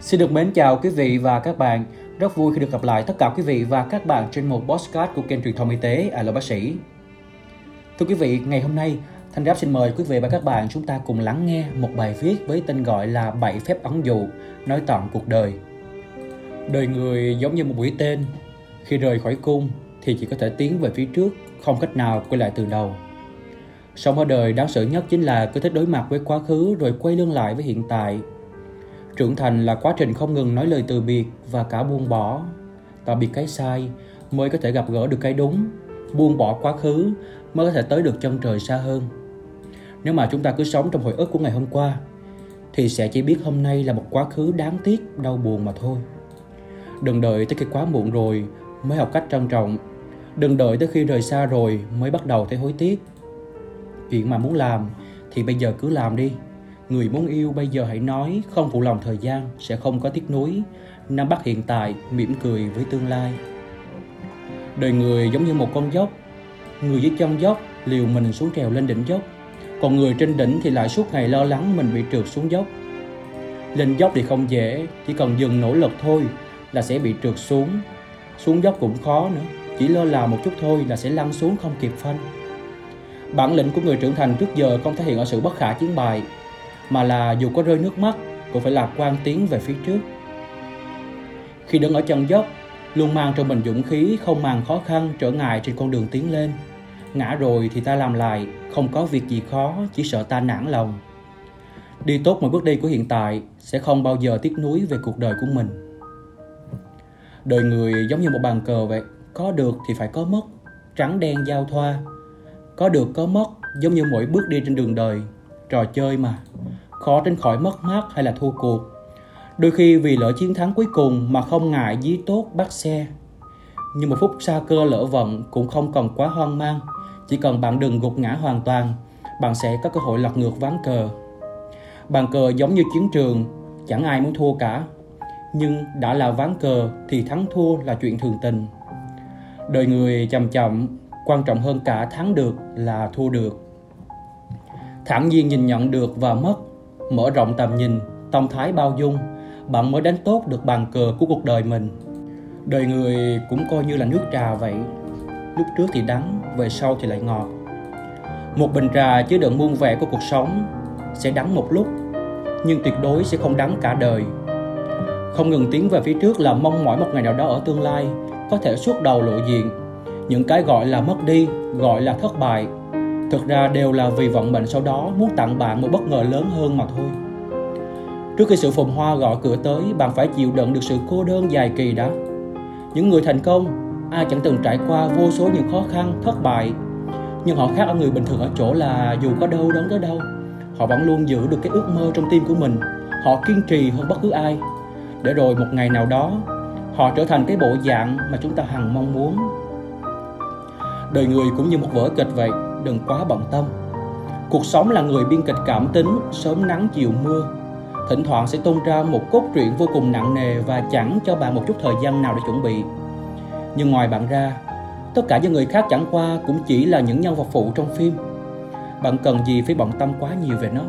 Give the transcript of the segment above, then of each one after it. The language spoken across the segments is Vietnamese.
Xin được mến chào quý vị và các bạn. Rất vui khi được gặp lại tất cả quý vị và các bạn trên một podcast của kênh truyền thông y tế Alo Bác sĩ. Thưa quý vị, ngày hôm nay Thanh Giáp xin mời quý vị và các bạn chúng ta cùng lắng nghe một bài viết với tên gọi là Bảy phép ấn dụ nói toàn cuộc đời. Đời người giống như một mũi tên, khi rời khỏi cung thì chỉ có thể tiến về phía trước, không cách nào quay lại từ đầu. Sống ở đời đáng sợ nhất chính là cứ thích đối mặt với quá khứ rồi quay lưng lại với hiện tại Trưởng thành là quá trình không ngừng nói lời từ biệt và cả buông bỏ. Tạm biệt cái sai mới có thể gặp gỡ được cái đúng. Buông bỏ quá khứ mới có thể tới được chân trời xa hơn. Nếu mà chúng ta cứ sống trong hồi ức của ngày hôm qua thì sẽ chỉ biết hôm nay là một quá khứ đáng tiếc, đau buồn mà thôi. Đừng đợi tới khi quá muộn rồi mới học cách trân trọng. Đừng đợi tới khi rời xa rồi mới bắt đầu thấy hối tiếc. Chuyện mà muốn làm thì bây giờ cứ làm đi Người muốn yêu bây giờ hãy nói, không phụ lòng thời gian, sẽ không có tiếc nuối. Nắm bắt hiện tại, mỉm cười với tương lai. Đời người giống như một con dốc, người dưới chân dốc liều mình xuống trèo lên đỉnh dốc, còn người trên đỉnh thì lại suốt ngày lo lắng mình bị trượt xuống dốc. Lên dốc thì không dễ, chỉ cần dừng nỗ lực thôi là sẽ bị trượt xuống. Xuống dốc cũng khó nữa, chỉ lơ là một chút thôi là sẽ lăn xuống không kịp phanh. Bản lĩnh của người trưởng thành trước giờ không thể hiện ở sự bất khả chiến bại, mà là dù có rơi nước mắt cũng phải lạc quan tiến về phía trước. Khi đứng ở chân dốc, luôn mang trong mình dũng khí không màng khó khăn trở ngại trên con đường tiến lên. Ngã rồi thì ta làm lại, không có việc gì khó, chỉ sợ ta nản lòng. Đi tốt mọi bước đi của hiện tại sẽ không bao giờ tiếc nuối về cuộc đời của mình. Đời người giống như một bàn cờ vậy, có được thì phải có mất, trắng đen giao thoa. Có được có mất giống như mỗi bước đi trên đường đời, trò chơi mà, khó tránh khỏi mất mát hay là thua cuộc. Đôi khi vì lỡ chiến thắng cuối cùng mà không ngại dí tốt bắt xe. Nhưng một phút xa cơ lỡ vận cũng không cần quá hoang mang. Chỉ cần bạn đừng gục ngã hoàn toàn, bạn sẽ có cơ hội lật ngược ván cờ. Bàn cờ giống như chiến trường, chẳng ai muốn thua cả. Nhưng đã là ván cờ thì thắng thua là chuyện thường tình. Đời người chậm chậm, quan trọng hơn cả thắng được là thua được thản nhiên nhìn nhận được và mất mở rộng tầm nhìn, tâm thái bao dung, bạn mới đánh tốt được bàn cờ của cuộc đời mình. Đời người cũng coi như là nước trà vậy. Lúc trước thì đắng, về sau thì lại ngọt. Một bình trà chứa đựng muôn vẻ của cuộc sống sẽ đắng một lúc, nhưng tuyệt đối sẽ không đắng cả đời. Không ngừng tiến về phía trước là mong mỏi một ngày nào đó ở tương lai có thể suốt đầu lộ diện. Những cái gọi là mất đi, gọi là thất bại Thực ra đều là vì vận mệnh sau đó muốn tặng bạn một bất ngờ lớn hơn mà thôi. Trước khi sự phồn hoa gọi cửa tới, bạn phải chịu đựng được sự cô đơn dài kỳ đã. Những người thành công, ai chẳng từng trải qua vô số những khó khăn, thất bại. Nhưng họ khác ở người bình thường ở chỗ là dù có đâu đớn tới đâu, họ vẫn luôn giữ được cái ước mơ trong tim của mình. Họ kiên trì hơn bất cứ ai. Để rồi một ngày nào đó, họ trở thành cái bộ dạng mà chúng ta hằng mong muốn. Đời người cũng như một vở kịch vậy, đừng quá bận tâm. Cuộc sống là người biên kịch cảm tính, sớm nắng chiều mưa. Thỉnh thoảng sẽ tung ra một cốt truyện vô cùng nặng nề và chẳng cho bạn một chút thời gian nào để chuẩn bị. Nhưng ngoài bạn ra, tất cả những người khác chẳng qua cũng chỉ là những nhân vật phụ trong phim. Bạn cần gì phải bận tâm quá nhiều về nó.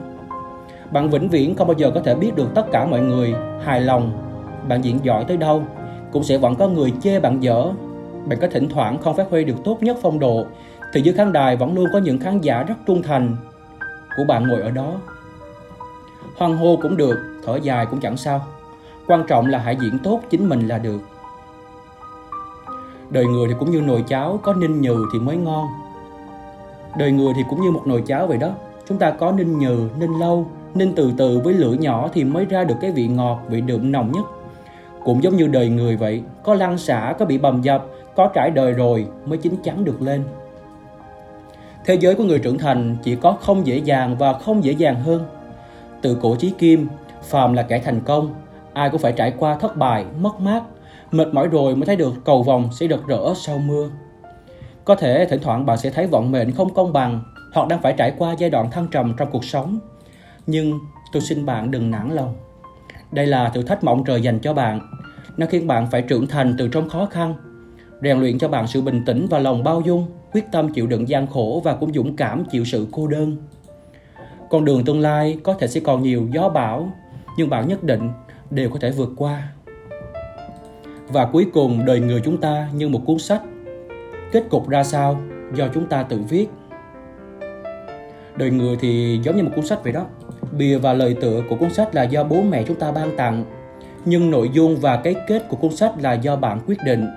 Bạn vĩnh viễn không bao giờ có thể biết được tất cả mọi người hài lòng. Bạn diễn giỏi tới đâu, cũng sẽ vẫn có người chê bạn dở. Bạn có thỉnh thoảng không phát huy được tốt nhất phong độ thì dưới khán đài vẫn luôn có những khán giả rất trung thành của bạn ngồi ở đó. Hoan hô cũng được, thở dài cũng chẳng sao. Quan trọng là hãy diễn tốt chính mình là được. Đời người thì cũng như nồi cháo, có ninh nhừ thì mới ngon. Đời người thì cũng như một nồi cháo vậy đó. Chúng ta có ninh nhừ, ninh lâu, ninh từ từ với lửa nhỏ thì mới ra được cái vị ngọt, vị đượm nồng nhất. Cũng giống như đời người vậy, có lăn xả, có bị bầm dập, có trải đời rồi mới chín chắn được lên. Thế giới của người trưởng thành chỉ có không dễ dàng và không dễ dàng hơn. Từ cổ chí kim, phàm là kẻ thành công, ai cũng phải trải qua thất bại, mất mát, mệt mỏi rồi mới thấy được cầu vòng sẽ rực rỡ sau mưa. Có thể thỉnh thoảng bạn sẽ thấy vận mệnh không công bằng hoặc đang phải trải qua giai đoạn thăng trầm trong cuộc sống. Nhưng tôi xin bạn đừng nản lòng. Đây là thử thách mộng trời dành cho bạn. Nó khiến bạn phải trưởng thành từ trong khó khăn, rèn luyện cho bạn sự bình tĩnh và lòng bao dung quyết tâm chịu đựng gian khổ và cũng dũng cảm chịu sự cô đơn. Con đường tương lai có thể sẽ còn nhiều gió bão, nhưng bạn nhất định đều có thể vượt qua. Và cuối cùng đời người chúng ta như một cuốn sách. Kết cục ra sao do chúng ta tự viết. Đời người thì giống như một cuốn sách vậy đó. Bìa và lời tựa của cuốn sách là do bố mẹ chúng ta ban tặng, nhưng nội dung và cái kết của cuốn sách là do bạn quyết định.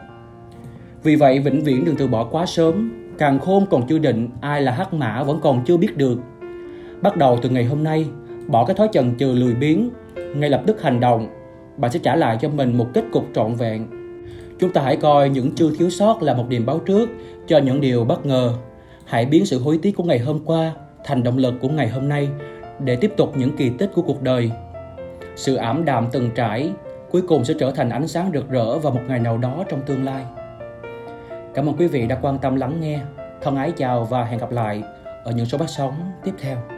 Vì vậy vĩnh viễn đừng từ bỏ quá sớm, càng khôn còn chưa định, ai là hắc mã vẫn còn chưa biết được. Bắt đầu từ ngày hôm nay, bỏ cái thói chần chừ lười biếng, ngay lập tức hành động, bạn sẽ trả lại cho mình một kết cục trọn vẹn. Chúng ta hãy coi những chưa thiếu sót là một điềm báo trước cho những điều bất ngờ. Hãy biến sự hối tiếc của ngày hôm qua thành động lực của ngày hôm nay để tiếp tục những kỳ tích của cuộc đời. Sự ảm đạm từng trải cuối cùng sẽ trở thành ánh sáng rực rỡ vào một ngày nào đó trong tương lai. Cảm ơn quý vị đã quan tâm lắng nghe. Thân ái chào và hẹn gặp lại ở những số phát sóng tiếp theo.